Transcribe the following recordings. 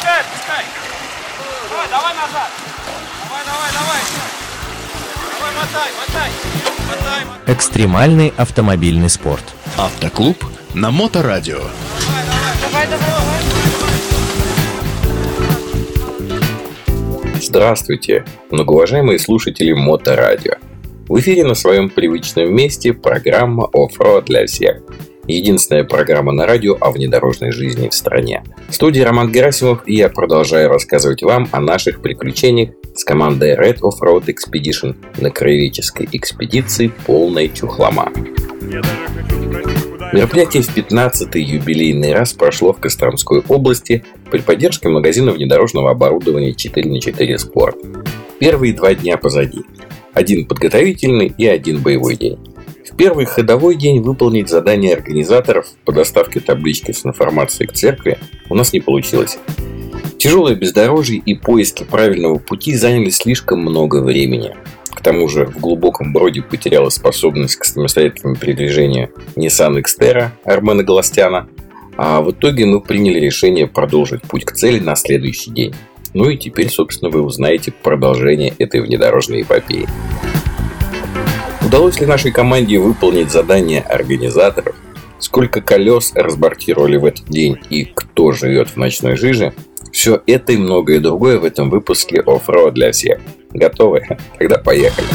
Отпускай, отпускай. Давай, давай назад. Давай, давай, давай. Давай, мотай, мотай. Мотай, мотай. Экстремальный автомобильный спорт. Автоклуб на Моторадио. Давай, давай, давай. Здравствуйте, многоуважаемые слушатели Моторадио. В эфире на своем привычном месте программа «Оффроад для всех». Единственная программа на радио о внедорожной жизни в стране. В студии Роман Герасимов и я продолжаю рассказывать вам о наших приключениях с командой Red Off-Road Expedition на краеведческой экспедиции полной чухлома. Мероприятие в 15-й юбилейный раз прошло в Костромской области при поддержке магазина внедорожного оборудования 4 на 4 Sport. Первые два дня позади. Один подготовительный и один боевой день. В первый ходовой день выполнить задание организаторов по доставке таблички с информацией к церкви у нас не получилось. Тяжелое бездорожье и поиски правильного пути заняли слишком много времени. К тому же в глубоком броде потеряла способность к самостоятельному передвижению Nissan Xterra Армена Галастяна, а в итоге мы приняли решение продолжить путь к цели на следующий день. Ну и теперь, собственно, вы узнаете продолжение этой внедорожной эпопеи. Удалось ли нашей команде выполнить задание организаторов? Сколько колес разбортировали в этот день и кто живет в ночной жиже? Все это и многое другое в этом выпуске оффроуд для всех. Готовы? Тогда поехали.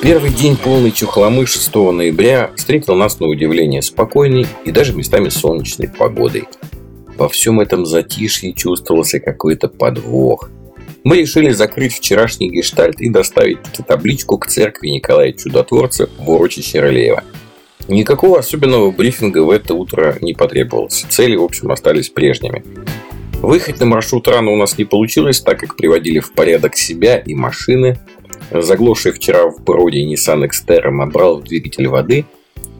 Первый день полный чухломы 6 ноября встретил нас на удивление спокойной и даже местами солнечной погодой. Во всем этом затишье чувствовался какой-то подвох. Мы решили закрыть вчерашний гештальт и доставить табличку к церкви Николая Чудотворца в урочище Рылеева. Никакого особенного брифинга в это утро не потребовалось. Цели, в общем, остались прежними. Выехать на маршрут рано у нас не получилось, так как приводили в порядок себя и машины. Заглохший вчера в броде Nissan Xterra набрал в двигатель воды,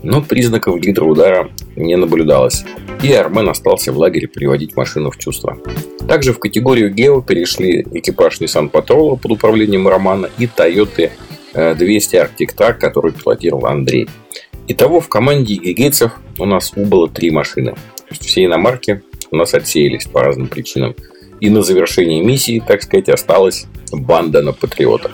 но признаков гидроудара не наблюдалось, и Армен остался в лагере приводить машину в чувство. Также в категорию Гео перешли экипаж Nissan Patrol под управлением Романа и Toyota 200 Arctic Track, который пилотировал Андрей. Итого в команде гигейцев у нас убыло три машины. Все иномарки у нас отсеялись по разным причинам. И на завершении миссии, так сказать, осталась банда на патриотах.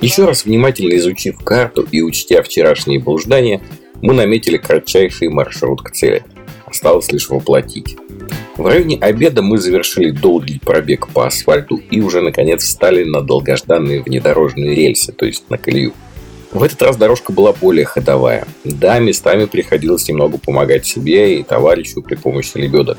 Еще раз внимательно изучив карту и учтя вчерашние блуждания, мы наметили кратчайший маршрут к цели. Осталось лишь воплотить. В районе обеда мы завершили долгий пробег по асфальту и уже наконец встали на долгожданные внедорожные рельсы, то есть на колею. В этот раз дорожка была более ходовая. Да, местами приходилось немного помогать себе и товарищу при помощи лебедок.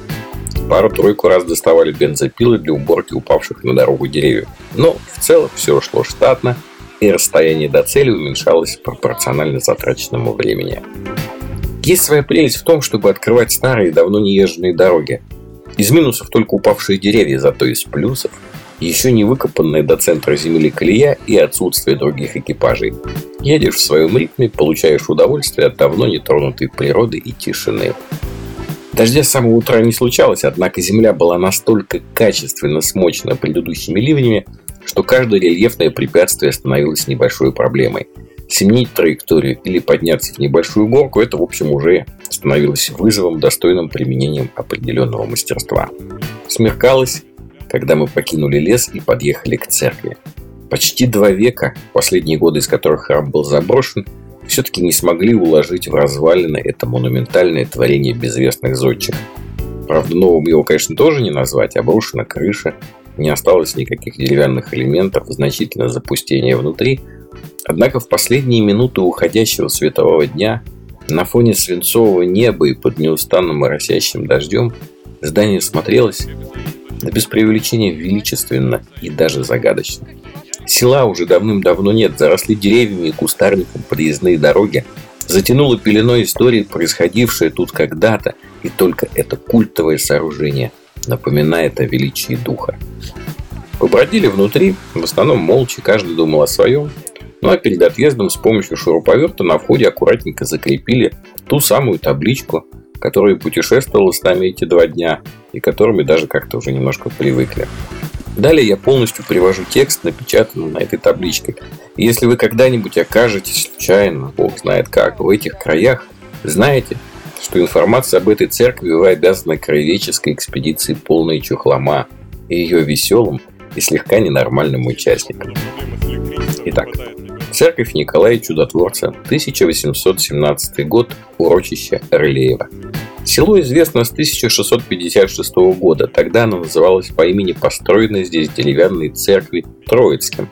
Пару-тройку раз доставали бензопилы для уборки упавших на дорогу деревьев. Но в целом все шло штатно, и расстояние до цели уменьшалось пропорционально затраченному времени. Есть своя прелесть в том, чтобы открывать старые, давно не езженные дороги. Из минусов только упавшие деревья, зато из плюсов еще не выкопанная до центра земли колея и отсутствие других экипажей. Едешь в своем ритме, получаешь удовольствие от давно нетронутой природы и тишины. Дождя с самого утра не случалось, однако земля была настолько качественно смочена предыдущими ливнями, что каждое рельефное препятствие становилось небольшой проблемой. Сменить траекторию или подняться в небольшую горку – это, в общем, уже становилось вызовом, достойным применением определенного мастерства. Смеркалось, когда мы покинули лес и подъехали к церкви. Почти два века, последние годы из которых храм был заброшен, все-таки не смогли уложить в развалины это монументальное творение безвестных зодчих. Правда, новым его, конечно, тоже не назвать, обрушена крыша, не осталось никаких деревянных элементов, значительное запустение внутри. Однако в последние минуты уходящего светового дня на фоне свинцового неба и под неустанным моросящим дождем здание смотрелось, да без преувеличения, величественно и даже загадочно. Села уже давным-давно нет, заросли деревьями и кустарником подъездные дороги. Затянуло пеленой истории, происходившее тут когда-то, и только это культовое сооружение напоминает о величии духа. Побродили внутри, в основном молча, каждый думал о своем. Ну а перед отъездом с помощью шуруповерта на входе аккуратненько закрепили ту самую табличку, которая путешествовала с нами эти два дня и которыми даже как-то уже немножко привыкли. Далее я полностью привожу текст, напечатанный на этой табличке. Если вы когда-нибудь окажетесь случайно, бог знает как, в этих краях, знаете, что информация об этой церкви вы обязаны краеведческой экспедиции полной чухлома и ее веселым и слегка ненормальным участникам. Итак, Церковь Николая Чудотворца, 1817 год, урочище Рылеева. Село известно с 1656 года, тогда оно называлось по имени построенной здесь деревянной церкви Троицким.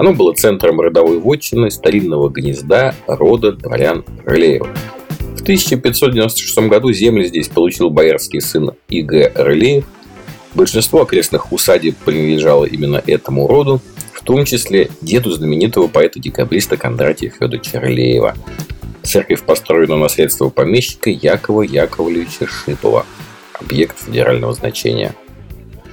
Оно было центром родовой вотчины старинного гнезда рода дворян Рылеева. В 1596 году земли здесь получил боярский сын И.Г. Рылеев. Большинство окрестных усадеб принадлежало именно этому роду, в том числе деду знаменитого поэта-декабриста Кондратия Федоровича Рылеева. Церковь построена на средства помещика Якова Яковлевича Шипова, объект федерального значения.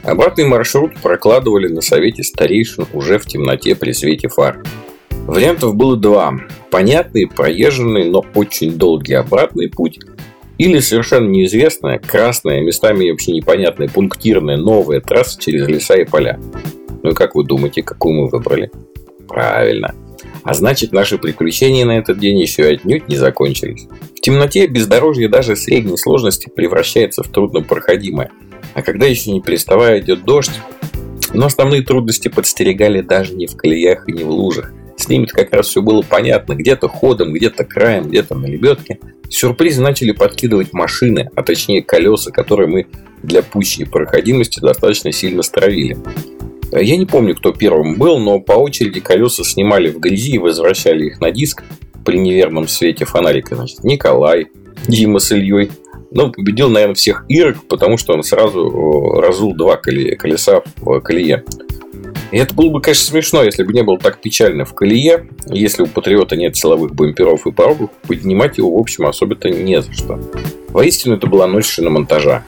Обратный маршрут прокладывали на совете старейшин уже в темноте при свете фар. Вариантов было два. Понятный, проезженный, но очень долгий обратный путь или совершенно неизвестная, красная, местами вообще непонятная, пунктирная новая трасса через леса и поля. Ну и как вы думаете, какую мы выбрали? Правильно. А значит, наши приключения на этот день еще отнюдь не закончились. В темноте бездорожье даже средней сложности превращается в труднопроходимое. А когда еще не переставая идет дождь, но основные трудности подстерегали даже не в колеях и не в лужах. С ними как раз все было понятно. Где-то ходом, где-то краем, где-то на лебедке. Сюрпризы начали подкидывать машины, а точнее колеса, которые мы для пущей проходимости достаточно сильно стравили. Я не помню, кто первым был, но по очереди колеса снимали в грязи и возвращали их на диск при неверном свете фонарика. Значит, Николай, Дима с Ильей. Ну, победил, наверное, всех Ирок, потому что он сразу разул два колеса в колее. И это было бы, конечно, смешно, если бы не было так печально в колее. Если у Патриота нет силовых бамперов и порогов, поднимать его, в общем, особо-то не за что. Воистину, это была ночь шиномонтажа,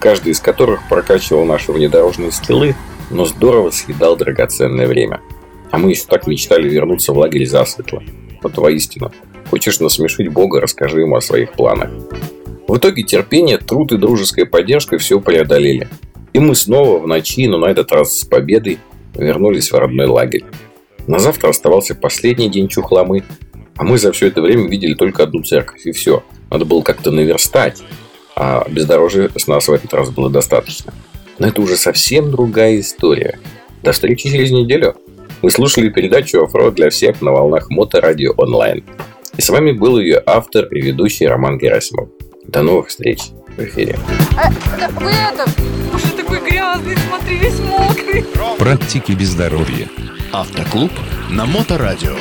каждый из которых прокачивал наши внедорожные скиллы но здорово съедал драгоценное время. А мы еще так мечтали вернуться в лагерь засветло. Вот воистину. Хочешь насмешить Бога, расскажи ему о своих планах. В итоге терпение, труд и дружеская поддержка все преодолели. И мы снова в ночи, но на этот раз с победой, вернулись в родной лагерь. На завтра оставался последний день чухламы, а мы за все это время видели только одну церковь, и все. Надо было как-то наверстать, а бездорожья с нас в этот раз было достаточно. Но это уже совсем другая история. До встречи через неделю. Вы слушали передачу «Оффроуд для всех» на волнах Моторадио онлайн. И с вами был ее автор и ведущий Роман Герасимов. До новых встреч в эфире. А, вы это, уже такой грязный, смотри, весь мокрый. Практики без здоровья. Автоклуб на Моторадио.